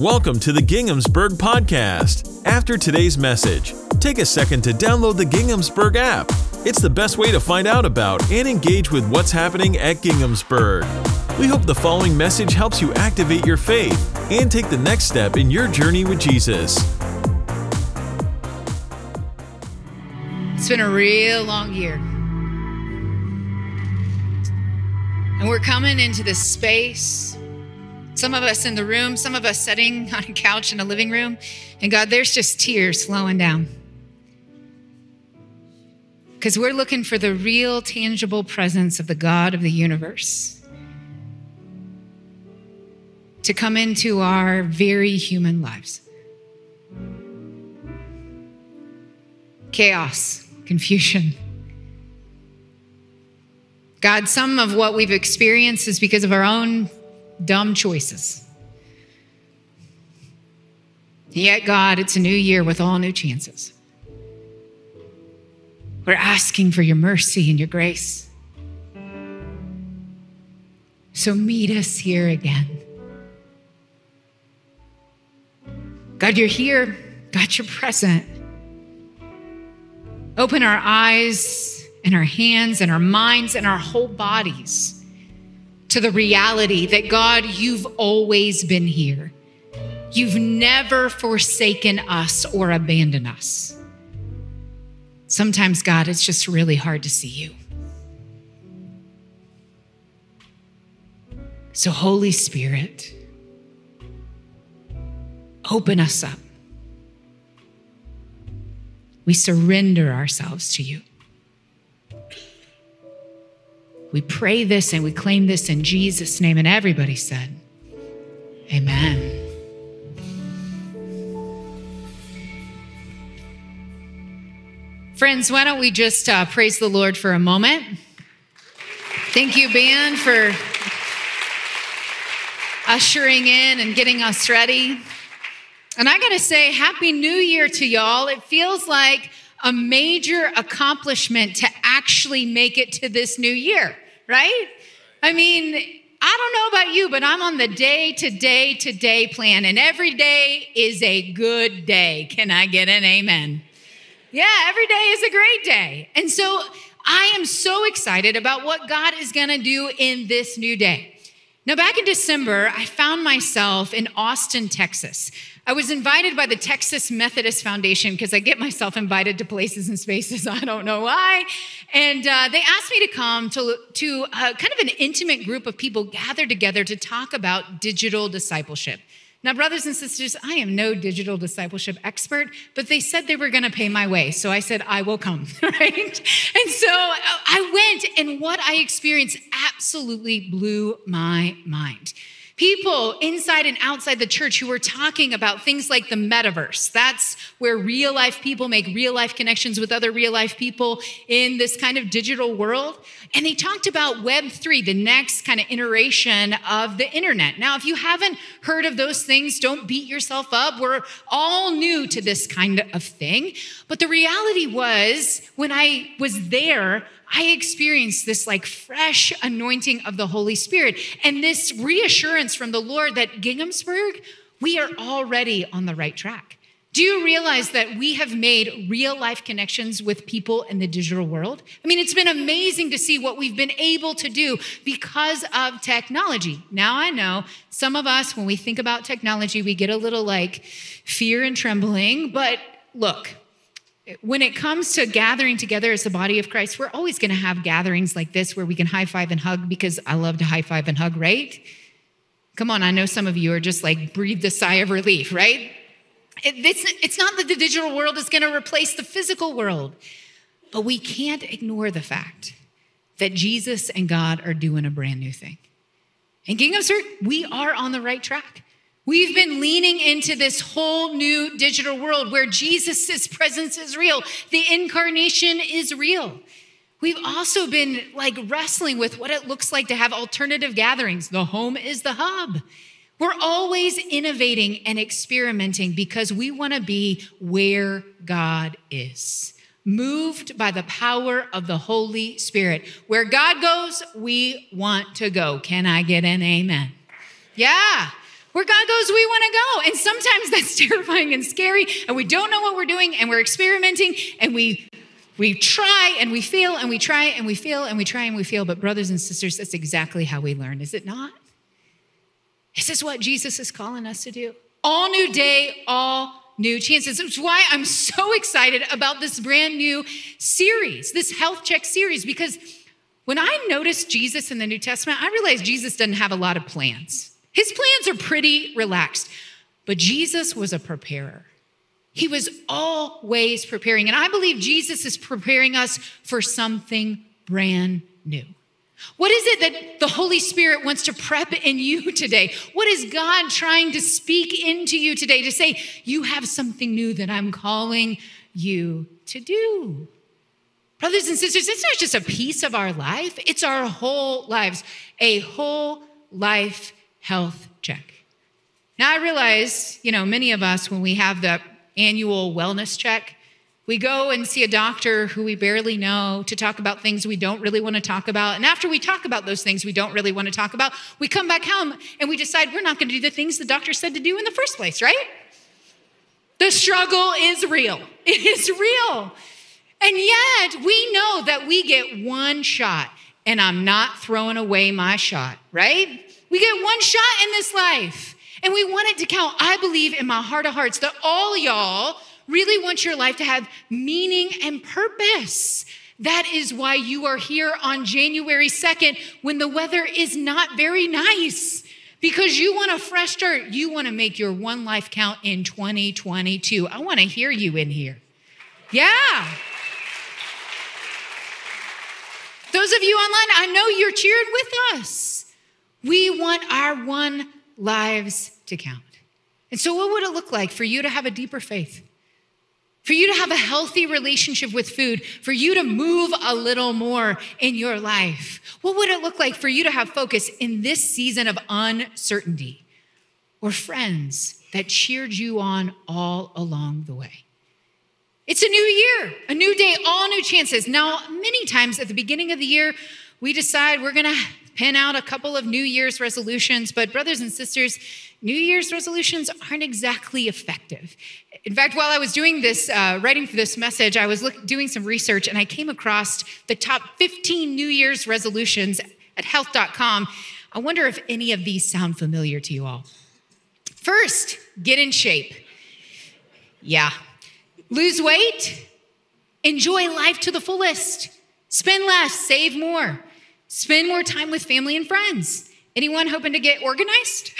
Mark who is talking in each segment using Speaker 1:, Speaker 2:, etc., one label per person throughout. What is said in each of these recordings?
Speaker 1: Welcome to the Ginghamsburg Podcast. After today's message, take a second to download the Ginghamsburg app. It's the best way to find out about and engage with what's happening at Ginghamsburg. We hope the following message helps you activate your faith and take the next step in your journey with Jesus.
Speaker 2: It's been a real long year. And we're coming into this space. Some of us in the room, some of us sitting on a couch in a living room. And God, there's just tears flowing down. Because we're looking for the real, tangible presence of the God of the universe to come into our very human lives. Chaos, confusion. God, some of what we've experienced is because of our own dumb choices. Yet, God, it's a new year with all new chances. We're asking for your mercy and your grace. So meet us here again. God, you're here. God, you're present. Open our eyes and our hands and our minds and our whole bodies to the reality that God, you've always been here. You've never forsaken us or abandoned us. Sometimes, God, it's just really hard to see you. So, Holy Spirit, open us up. We surrender ourselves to you. We pray this and we claim this in Jesus' name. And everybody said, Amen. Friends, why don't we just uh, praise the Lord for a moment? Thank you, band, for ushering in and getting us ready. And I got to say, Happy New Year to y'all. It feels like a major accomplishment to actually make it to this new year, right? I mean, I don't know about you, but I'm on the day to day to day plan, and every day is a good day. Can I get an amen? Yeah, every day is a great day. And so I am so excited about what God is gonna do in this new day. Now, back in December, I found myself in Austin, Texas. I was invited by the Texas Methodist Foundation because I get myself invited to places and spaces. I don't know why. And uh, they asked me to come to, to uh, kind of an intimate group of people gathered together to talk about digital discipleship. Now, brothers and sisters, I am no digital discipleship expert, but they said they were going to pay my way. So I said, I will come, right? And so uh, I went, and what I experienced absolutely blew my mind people inside and outside the church who were talking about things like the metaverse. That's where real life people make real life connections with other real life people in this kind of digital world. And they talked about Web3, the next kind of iteration of the internet. Now, if you haven't heard of those things, don't beat yourself up. We're all new to this kind of thing. But the reality was, when I was there, I experienced this like fresh anointing of the Holy Spirit and this reassurance from the Lord that Ginghamsburg, we are already on the right track. Do you realize that we have made real life connections with people in the digital world? I mean, it's been amazing to see what we've been able to do because of technology. Now I know some of us, when we think about technology, we get a little like fear and trembling, but look, when it comes to gathering together as the body of Christ, we're always going to have gatherings like this where we can high five and hug because I love to high five and hug, right? Come on, I know some of you are just like breathe a sigh of relief, right? It's, not that the digital world is going to replace the physical world, but we can't ignore the fact that Jesus and God are doing a brand new thing. And Ginghamsburg we are on the right track. We've been leaning into this whole new digital world where Jesus' presence is real. The incarnation is real. We've also been like wrestling with what it looks like to have alternative gatherings. The home is the hub. We're always innovating and experimenting because we want to be where God is. Moved by the power of the Holy Spirit. Where God goes, we want to go. Can I get an amen? Yeah. Where God goes, we want to go. And sometimes that's terrifying and scary, and we don't know what we're doing, and we're experimenting, and we we try and we fail and we try and we fail and we try and we fail. But, brothers and sisters, that's exactly how we learn, is it not? This is what Jesus is calling us to do. All new day, all new chances. It's why I'm so excited about this brand new series, this health check series, because when I noticed Jesus in the New Testament, I realized Jesus doesn't have a lot of plans. His plans are pretty relaxed, but Jesus was a preparer. He was always preparing. And I believe Jesus is preparing us for something brand new. What is it that the Holy Spirit wants to prep in you today? What is God trying to speak into you today to say, you have something new that I'm calling you to do? Brothers and sisters, it's not just a piece of our life, it's our whole lives, a whole life health check. Now, I realize, you know, many of us, when we have the annual wellness check, we go and see a doctor who we barely know to talk about things we don't really want to talk about. And after we talk about those things we don't really want to talk about, we come back home and we decide we're not going to do the things the doctor said to do in the first place, right? The struggle is real. It is real. And yet we know that we get one shot, and I'm not throwing away my shot, right? We get one shot in this life, and we want it to count. I believe in my heart of hearts that all y'all really want your life to have meaning and purpose. That is why you are here on January 2nd when the weather is not very nice. Because you want a fresh start. You want to make your one life count in 2022. I want to hear you in here. Yeah. Those of you online, I know you're cheering with us. We want our one lives to count. And so, what would it look like for you to have a deeper faith? for you to have a healthy relationship with food, for you to move a little more in your life? What would it look like for you to have focus in this season of uncertainty or friends that cheered you on all along the way? It's a new year, a new day, all new chances. Now, many times at the beginning of the year, we decide we're going to pin out a couple of New Year's resolutions, but brothers and sisters, New Year's resolutions aren't exactly effective. In fact, while I was doing this, uh, writing for this message, I was look, doing some research and I came across the top 15 New Year's resolutions at health.com. I wonder if any of these sound familiar to you all. First, get in shape. Yeah. Lose weight, enjoy life to the fullest, spend less, save more, spend more time with family and friends. Anyone hoping to get organized?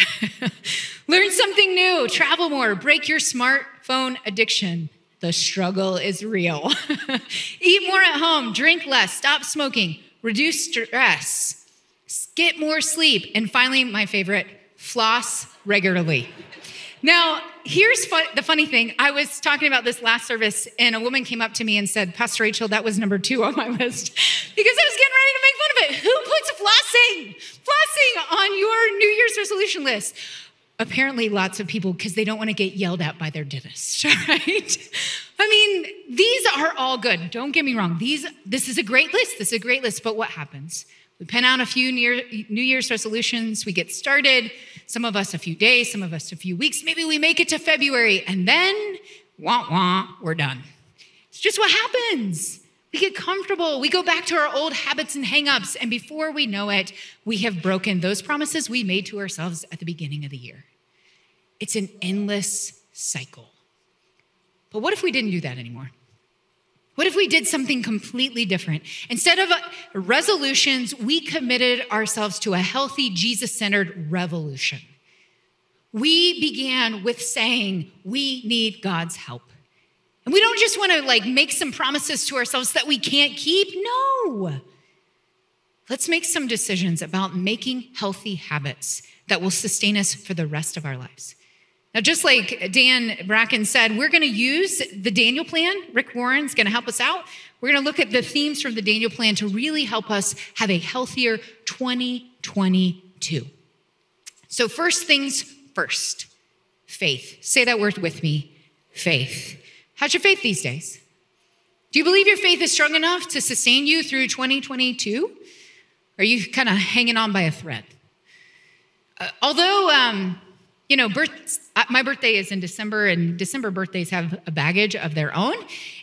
Speaker 2: Learn something new, travel more, break your smartphone addiction. The struggle is real. Eat more at home, drink less, stop smoking, reduce stress, get more sleep, and finally, my favorite, floss regularly. Now, here's fun, the funny thing. I was talking about this last service, and a woman came up to me and said, Pastor Rachel, that was number two on my list. because I was getting ready to make fun of it. Who puts flossing, flossing on your New Year's resolution list? Apparently, lots of people, because they don't want to get yelled at by their dentist, right? I mean, these are all good. Don't get me wrong. These, this is a great list. This is a great list. But what happens? We pen out a few New Year's resolutions, we get started, some of us a few days, some of us a few weeks, maybe we make it to February, and then wah wah, we're done. It's just what happens. We get comfortable, we go back to our old habits and hangups, and before we know it, we have broken those promises we made to ourselves at the beginning of the year. It's an endless cycle. But what if we didn't do that anymore? What if we did something completely different? Instead of uh, resolutions, we committed ourselves to a healthy, Jesus centered revolution. We began with saying, We need God's help. And we don't just want to like make some promises to ourselves that we can't keep. No. Let's make some decisions about making healthy habits that will sustain us for the rest of our lives. Now, just like Dan Bracken said, we're going to use the Daniel plan. Rick Warren's going to help us out. We're going to look at the themes from the Daniel plan to really help us have a healthier 2022. So, first things first faith. Say that word with me faith. How's your faith these days? Do you believe your faith is strong enough to sustain you through 2022? Or are you kind of hanging on by a thread? Uh, although, um, You know, birth, uh, my birthday is in December, and December birthdays have a baggage of their own.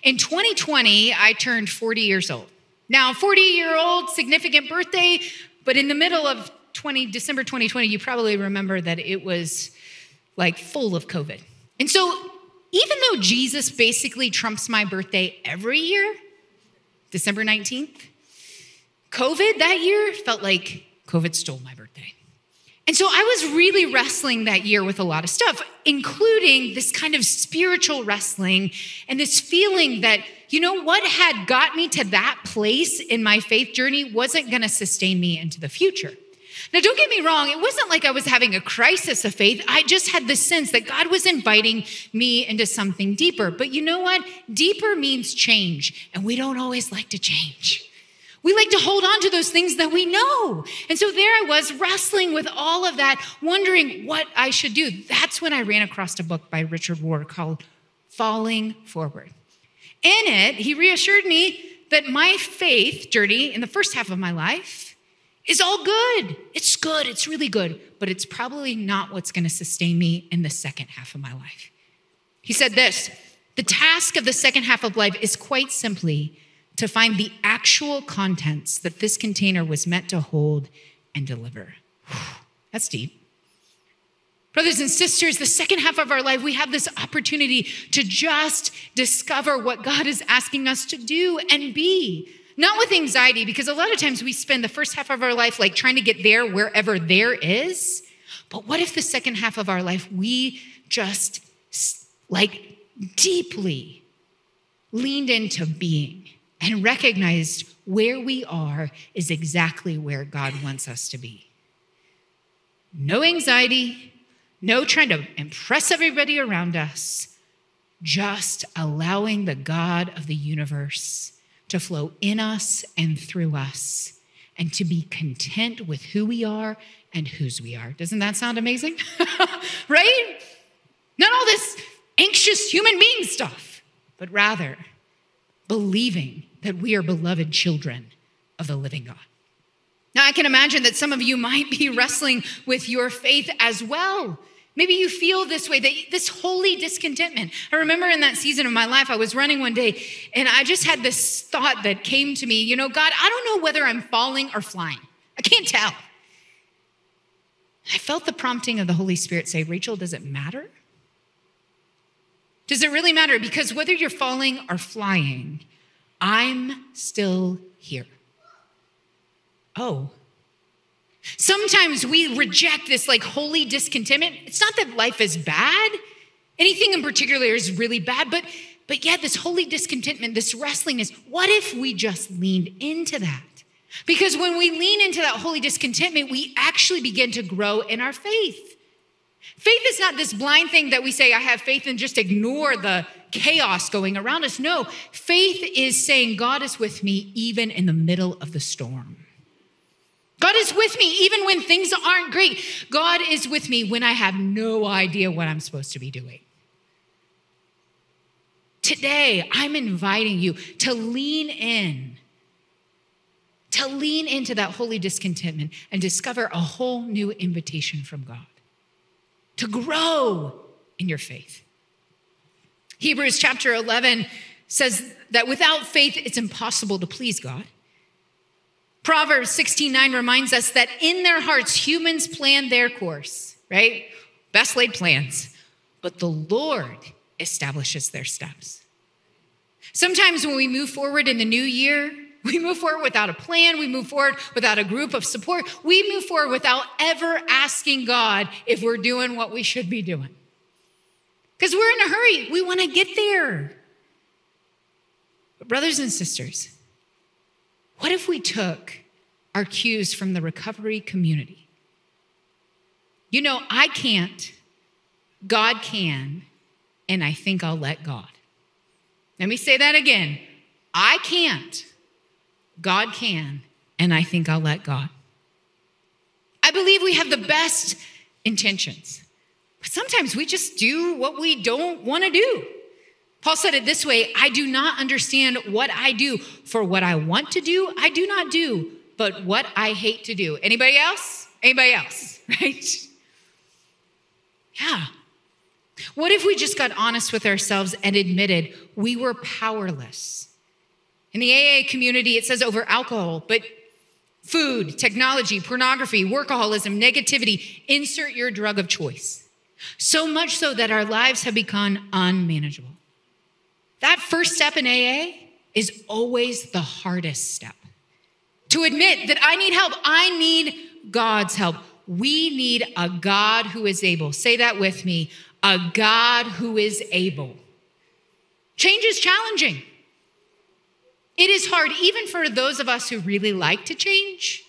Speaker 2: In 2020, I turned 40 years old. Now, 40 year old, significant birthday, but in the middle of 20, December 2020, you probably remember that it was like full of COVID. And so, even though Jesus basically trumps my birthday every year, December 19th, COVID that year felt like COVID stole my birthday. And so I was really wrestling that year with a lot of stuff, including this kind of spiritual wrestling and this feeling that, you know, what had got me to that place in my faith journey wasn't going to sustain me into the future. Now, don't get me wrong, it wasn't like I was having a crisis of faith. I just had the sense that God was inviting me into something deeper. But you know what? Deeper means change, and we don't always like to change. We like to hold on to those things that we know. And so there I was wrestling with all of that, wondering what I should do. That's when I ran across a book by Richard Rohr called Falling Forward. In it, he reassured me that my faith journey in the first half of my life is all good. It's good, it's really good, but it's probably not what's going to sustain me in the second half of my life. He said this the task of the second half of life is quite simply to find the actual contents that this container was meant to hold and deliver. That's deep. Brothers and sisters, the second half of our life, we have this opportunity to just discover what God is asking us to do and be. Not with anxiety, because a lot of times we spend the first half of our life like trying to get there wherever there is. But what if the second half of our life we just like deeply leaned into being? And recognized where we are is exactly where God wants us to be. No anxiety, no trying to impress everybody around us, just allowing the God of the universe to flow in us and through us and to be content with who we are and whose we are. Doesn't that sound amazing? right? Not all this anxious human being stuff, but rather believing that we are beloved children of the living God. Now, I can imagine that some of you might be wrestling with your faith as well. Maybe you feel this way, that this holy discontentment. I remember in that season of my life, I was running one day and I just had this thought that came to me, you know, God, I don't know whether I'm falling or flying. I can't tell. I felt the prompting of the Holy Spirit say, Rachel, does it matter? Does it really matter? Because whether you're falling or flying, I'm still here. Oh. Sometimes we reject this like holy discontentment. It's not that life is bad. Anything in particular is really bad, but but yet this holy discontentment, this wrestlingness, what if we just leaned into that? Because when we lean into that holy discontentment, we actually begin to grow in our faith. Faith is not this blind thing that we say, I have faith, and just ignore the chaos going around us. No, faith is saying, God is with me even in the middle of the storm. God is with me even when things aren't great. God is with me when I have no idea what I'm supposed to be doing. Today, I'm inviting you to lean in, to lean into that holy discontentment and discover a whole new invitation from God, to grow in your faith. Hebrews chapter 11 says that without faith, it's impossible to please God. Proverbs 16:9 reminds us that in their hearts humans plan their course, right? Best laid plans, but the Lord establishes their steps. Sometimes when we move forward in the new year, we move forward without a plan, we move forward without a group of support, we move forward without ever asking God if we're doing what we should be doing because we're in a hurry. We want to get there. But, brothers and sisters, what if we took our cues from the recovery community? You know, I can't, God can, and I think I'll let God. Let me say that again. I can't, God can, and I think I'll let God. I believe we have the best intentions. But sometimes we just do what we don't want to do. Paul said it this way I do not understand what I do. For what I want to do, I do not do, but what I hate to do. Anybody else? Anybody else? Right? Yeah. What if we just got honest with ourselves and admitted we were powerless? In the AA community, it says over alcohol, but food, technology, pornography, workaholism, negativity, insert your drug of choice. So much so that our lives have become unmanageable. That first step in AA is always the hardest step. To admit that I need help, I need God's help. We need a God who is able. Say that with me a God who is able. Change is challenging. It is hard, even for those of us who really like to change.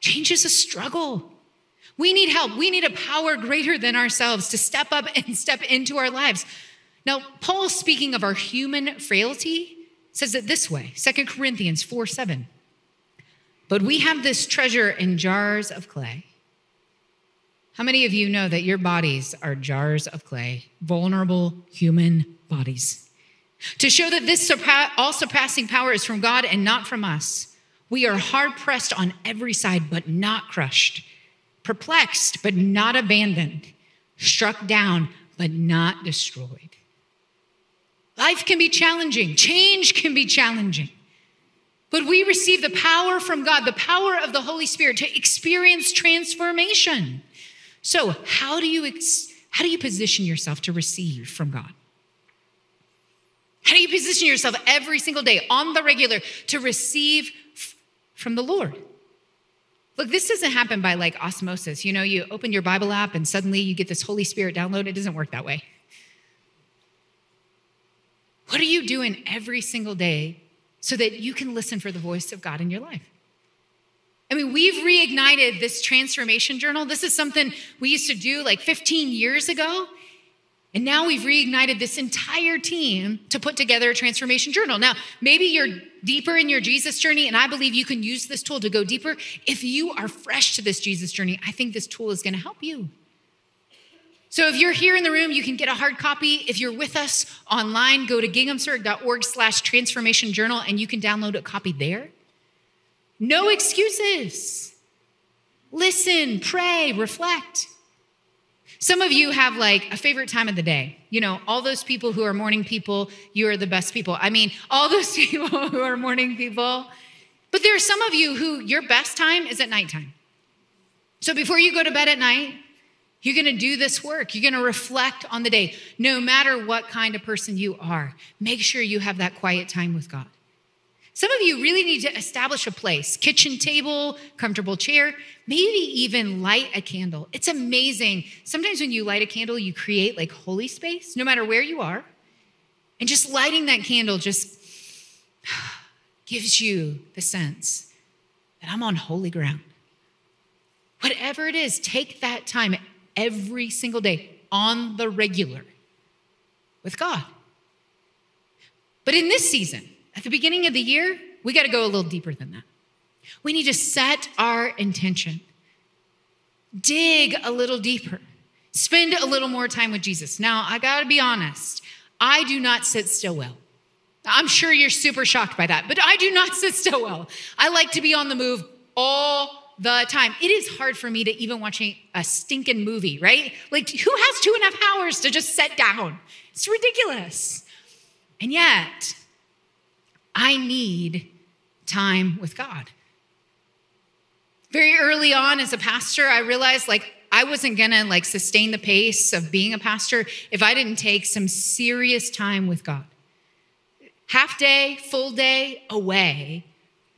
Speaker 2: Change is a struggle. We need help. We need a power greater than ourselves to step up and step into our lives. Now, Paul, speaking of our human frailty, says it this way 2 Corinthians 4 7. But we have this treasure in jars of clay. How many of you know that your bodies are jars of clay, vulnerable human bodies? To show that this all surpassing power is from God and not from us, we are hard pressed on every side, but not crushed, perplexed, but not abandoned, struck down, but not destroyed. Life can be challenging, change can be challenging. But we receive the power from God, the power of the Holy Spirit to experience transformation. So, how do you ex- how do you position yourself to receive from God? How do you position yourself every single day on the regular to receive f- from the Lord? Look, this doesn't happen by like osmosis. You know, you open your Bible app and suddenly you get this Holy Spirit download. It doesn't work that way. What are you doing every single day so that you can listen for the voice of God in your life? I mean, we've reignited this transformation journal. This is something we used to do like 15 years ago. And now we've reignited this entire team to put together a transformation journal. Now, maybe you're deeper in your Jesus journey, and I believe you can use this tool to go deeper. If you are fresh to this Jesus journey, I think this tool is going to help you. So if you're here in the room, you can get a hard copy. If you're with us online, go to ginghamsburg.org slash transformation journal and you can download a copy there. No excuses. Listen, pray, reflect. Some of you have like a favorite time of the day. You know, all those people who are morning people, you are the best people. I mean, all those people who are morning people. But there are some of you who your best time is at nighttime. So before you go to bed at night, you're going to do this work. You're going to reflect on the day. No matter what kind of person you are, make sure you have that quiet time with God. Some of you really need to establish a place kitchen table, comfortable chair, maybe even light a candle. It's amazing. Sometimes when you light a candle, you create like holy space, no matter where you are. And just lighting that candle just gives you the sense that I'm on holy ground. Whatever it is, take that time every single day on the regular with God. But in this season, at the beginning of the year, we got to go a little deeper than that. We need to set our intention, dig a little deeper, spend a little more time with Jesus. Now, I got to be honest, I do not sit still well. I'm sure you're super shocked by that, but I do not sit still well. I like to be on the move all the time. It is hard for me to even watch a, stinking movie, right? Like, who has two and a half hours to just sit down? It's ridiculous. And yet, I need time with God. Very early on as a pastor, I realized like I wasn't gonna like sustain the pace of being a pastor if I didn't take some serious time with God. Half day, full day away,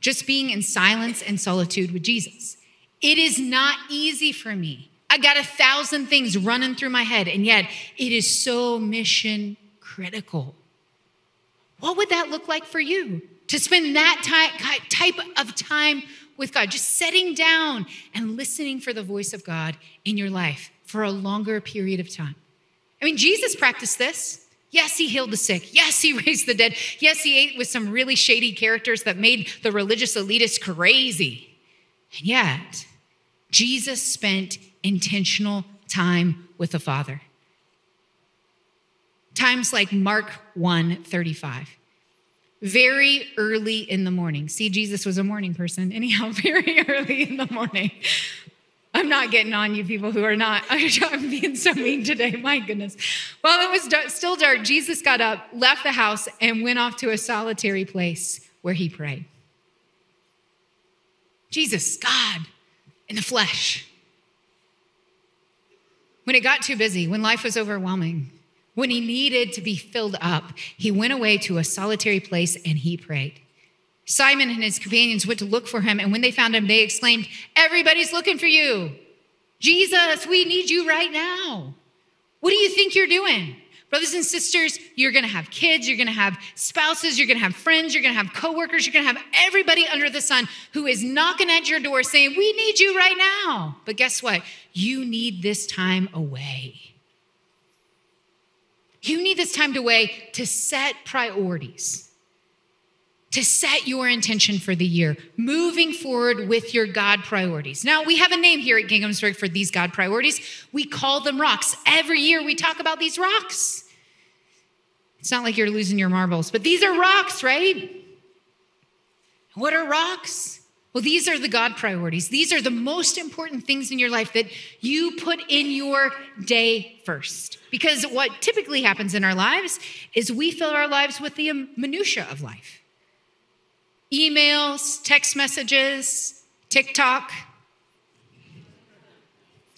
Speaker 2: just being in silence and solitude with Jesus. It is not easy for me. I got a thousand things running through my head, and yet it is so mission critical. What would that look like for you? To spend that type of time with God, just sitting down and listening for the voice of God in your life for a longer period of time. I mean, Jesus practiced this. Yes, he healed the sick. Yes, he raised the dead. Yes, he ate with some really shady characters that made the religious elitists crazy. And yet, Jesus spent intentional time with the Father. Times like Mark 1 35. Very early in the morning. See, Jesus was a morning person. Anyhow, very early in the morning. I'm not getting on you people who are not. I'm being so mean today. My goodness. While it was dark, still dark, Jesus got up, left the house, and went off to a solitary place where he prayed. Jesus, God, in the flesh. When it got too busy, when life was overwhelming, when he needed to be filled up, he went away to a solitary place and he prayed. Simon and his companions went to look for him, and when they found him, they exclaimed, Everybody's looking for you. Jesus, we need you right now. What do you think you're doing? Brothers and sisters, you're gonna have kids, you're gonna have spouses, you're gonna have friends, you're gonna have coworkers, you're gonna have everybody under the sun who is knocking at your door saying, We need you right now. But guess what? You need this time away. You need this time away to set priorities to set your intention for the year, moving forward with your God priorities. Now, we have a name here at Ginghamsburg for these God priorities. We call them rocks. Every year we talk about these rocks. It's not like you're losing your marbles, but these are rocks, right? What are rocks? Well, these are the God priorities. These are the most important things in your life that you put in your day first. Because what typically happens in our lives is we fill our lives with the minutia of life emails, text messages, TikTok.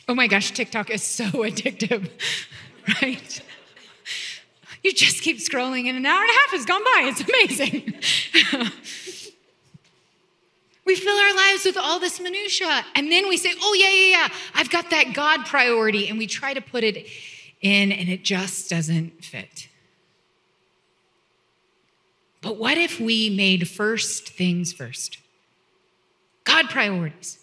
Speaker 2: Oh my gosh, TikTok is so addictive, right? You just keep scrolling, and an hour and a half has gone by. It's amazing. we fill our lives with all this minutia, and then we say, "Oh yeah, yeah, yeah, I've got that God priority," and we try to put it in, and it just doesn't fit. But what if we made first things first? God priorities.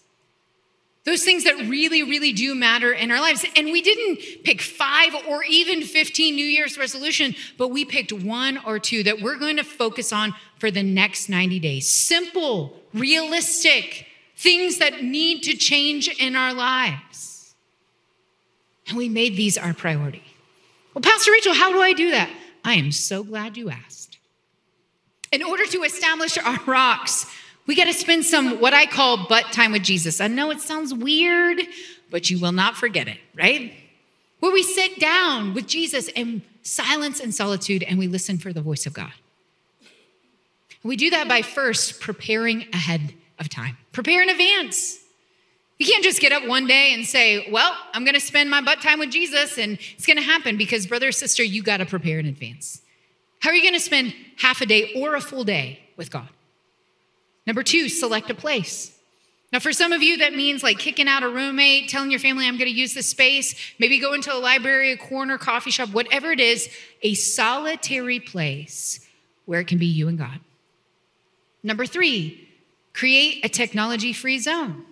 Speaker 2: Those things that really, really do matter in our lives. And we didn't pick five or even 15 New Year's resolution, but we picked one or two that we're going to focus on for the next 90 days. Simple, realistic, things that need to change in our lives. And we made these our priority. Well, Pastor Rachel, how do I do that? I am so glad you asked. In order to establish our rocks, we got to spend some what I call butt time with Jesus. I know it sounds weird, but you will not forget it, right? Where we sit down with Jesus in silence and solitude and we listen for the voice of God. We do that by first preparing ahead of time. Prepare in advance. You can't just get up one day and say, Well, I'm going to spend my butt time with Jesus and it's going to happen because, brother or sister, you got to prepare in advance. How are you going to spend half a day or a full day with God? Number two, select a place. Now, for some of you, that means like kicking out a roommate, telling your family, I'm going to use this space, maybe go into a library, a corner, coffee shop, whatever it is, a solitary place where it can be you and God. Number three, create a technology free zone.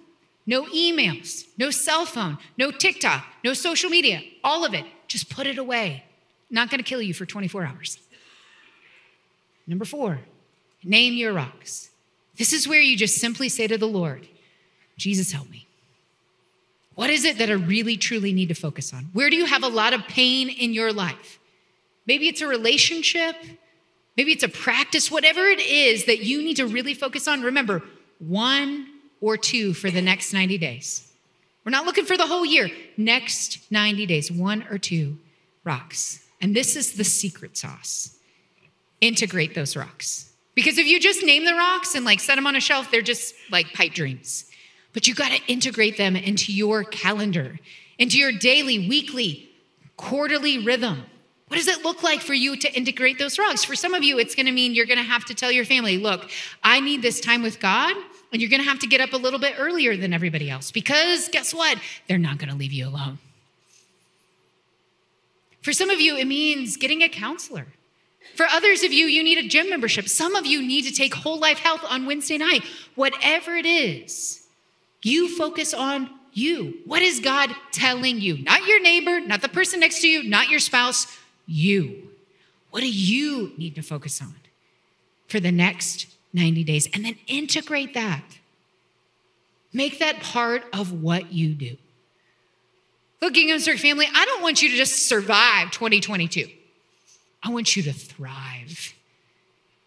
Speaker 2: No emails, no cell phone, no TikTok, no social media, all of it. Just put it away. Not going to kill you for 24 hours. Number four, name your rocks. This is where you just simply say to the Lord, Jesus, help me. What is it that I really, truly need to focus on? Where do you have a lot of pain in your life? Maybe it's a relationship, maybe it's a practice, whatever it is that you need to really focus on. Remember, one or two for the next 90 days. We're not looking for the whole year. Next 90 days, one or two rocks. And this is the secret sauce integrate those rocks. Because if you just name the rocks and like set them on a shelf, they're just like pipe dreams. But you got to integrate them into your calendar, into your daily, weekly, quarterly rhythm. What does it look like for you to integrate those rocks? For some of you, it's going to mean you're going to have to tell your family, look, I need this time with God, and you're going to have to get up a little bit earlier than everybody else because guess what? They're not going to leave you alone. For some of you, it means getting a counselor. For others of you, you need a gym membership. Some of you need to take whole life health on Wednesday night. Whatever it is, you focus on you. What is God telling you? Not your neighbor, not the person next to you, not your spouse, you. What do you need to focus on for the next 90 days? And then integrate that. Make that part of what you do. Look, Ginghamsburg family, I don't want you to just survive 2022. I want you to thrive.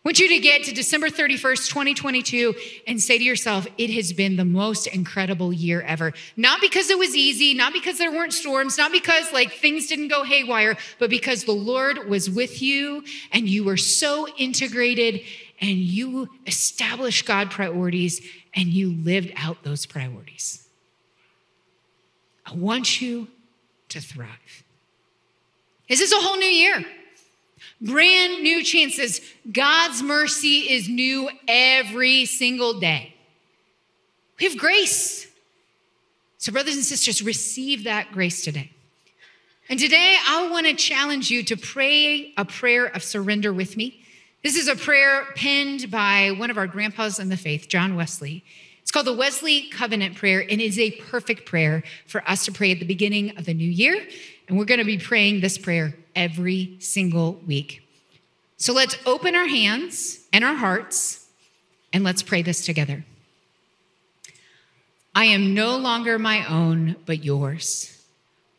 Speaker 2: I want you to get to December 31st, 2022, and say to yourself, it has been the most incredible year ever. Not because it was easy, not because there weren't storms, not because like things didn't go haywire, but because the Lord was with you and you were so integrated and you established God priorities and you lived out those priorities. I want you to thrive. This is a whole new year. Brand new chances. God's mercy is new every single day. We have grace. So, brothers and sisters, receive that grace today. And today, I want to challenge you to pray a prayer of surrender with me. This is a prayer penned by one of our grandpas in the faith, John Wesley. It's called the Wesley Covenant Prayer, and it is a perfect prayer for us to pray at the beginning of the new year. And we're going to be praying this prayer every single week. So let's open our hands and our hearts and let's pray this together. I am no longer my own, but yours.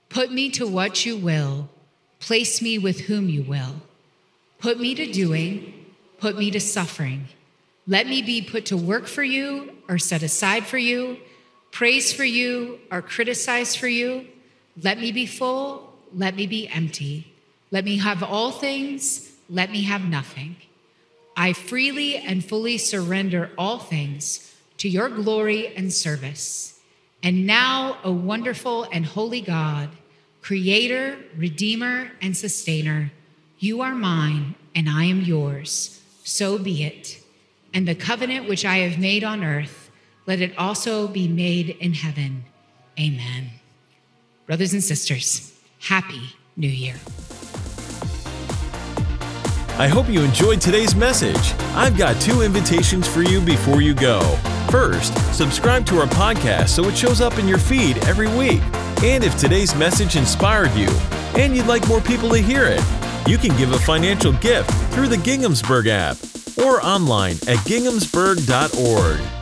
Speaker 2: Put me to what you will, place me with whom you will. Put me to doing, put me to suffering. Let me be put to work for you or set aside for you, praise for you or criticize for you. Let me be full, let me be empty. Let me have all things, let me have nothing. I freely and fully surrender all things to your glory and service. And now, O wonderful and holy God, creator, redeemer, and sustainer, you are mine and I am yours. So be it. And the covenant which I have made on earth, let it also be made in heaven. Amen. Brothers and sisters, Happy New Year.
Speaker 1: I hope you enjoyed today's message. I've got two invitations for you before you go. First, subscribe to our podcast so it shows up in your feed every week. And if today's message inspired you and you'd like more people to hear it, you can give a financial gift through the Ginghamsburg app or online at ginghamsburg.org.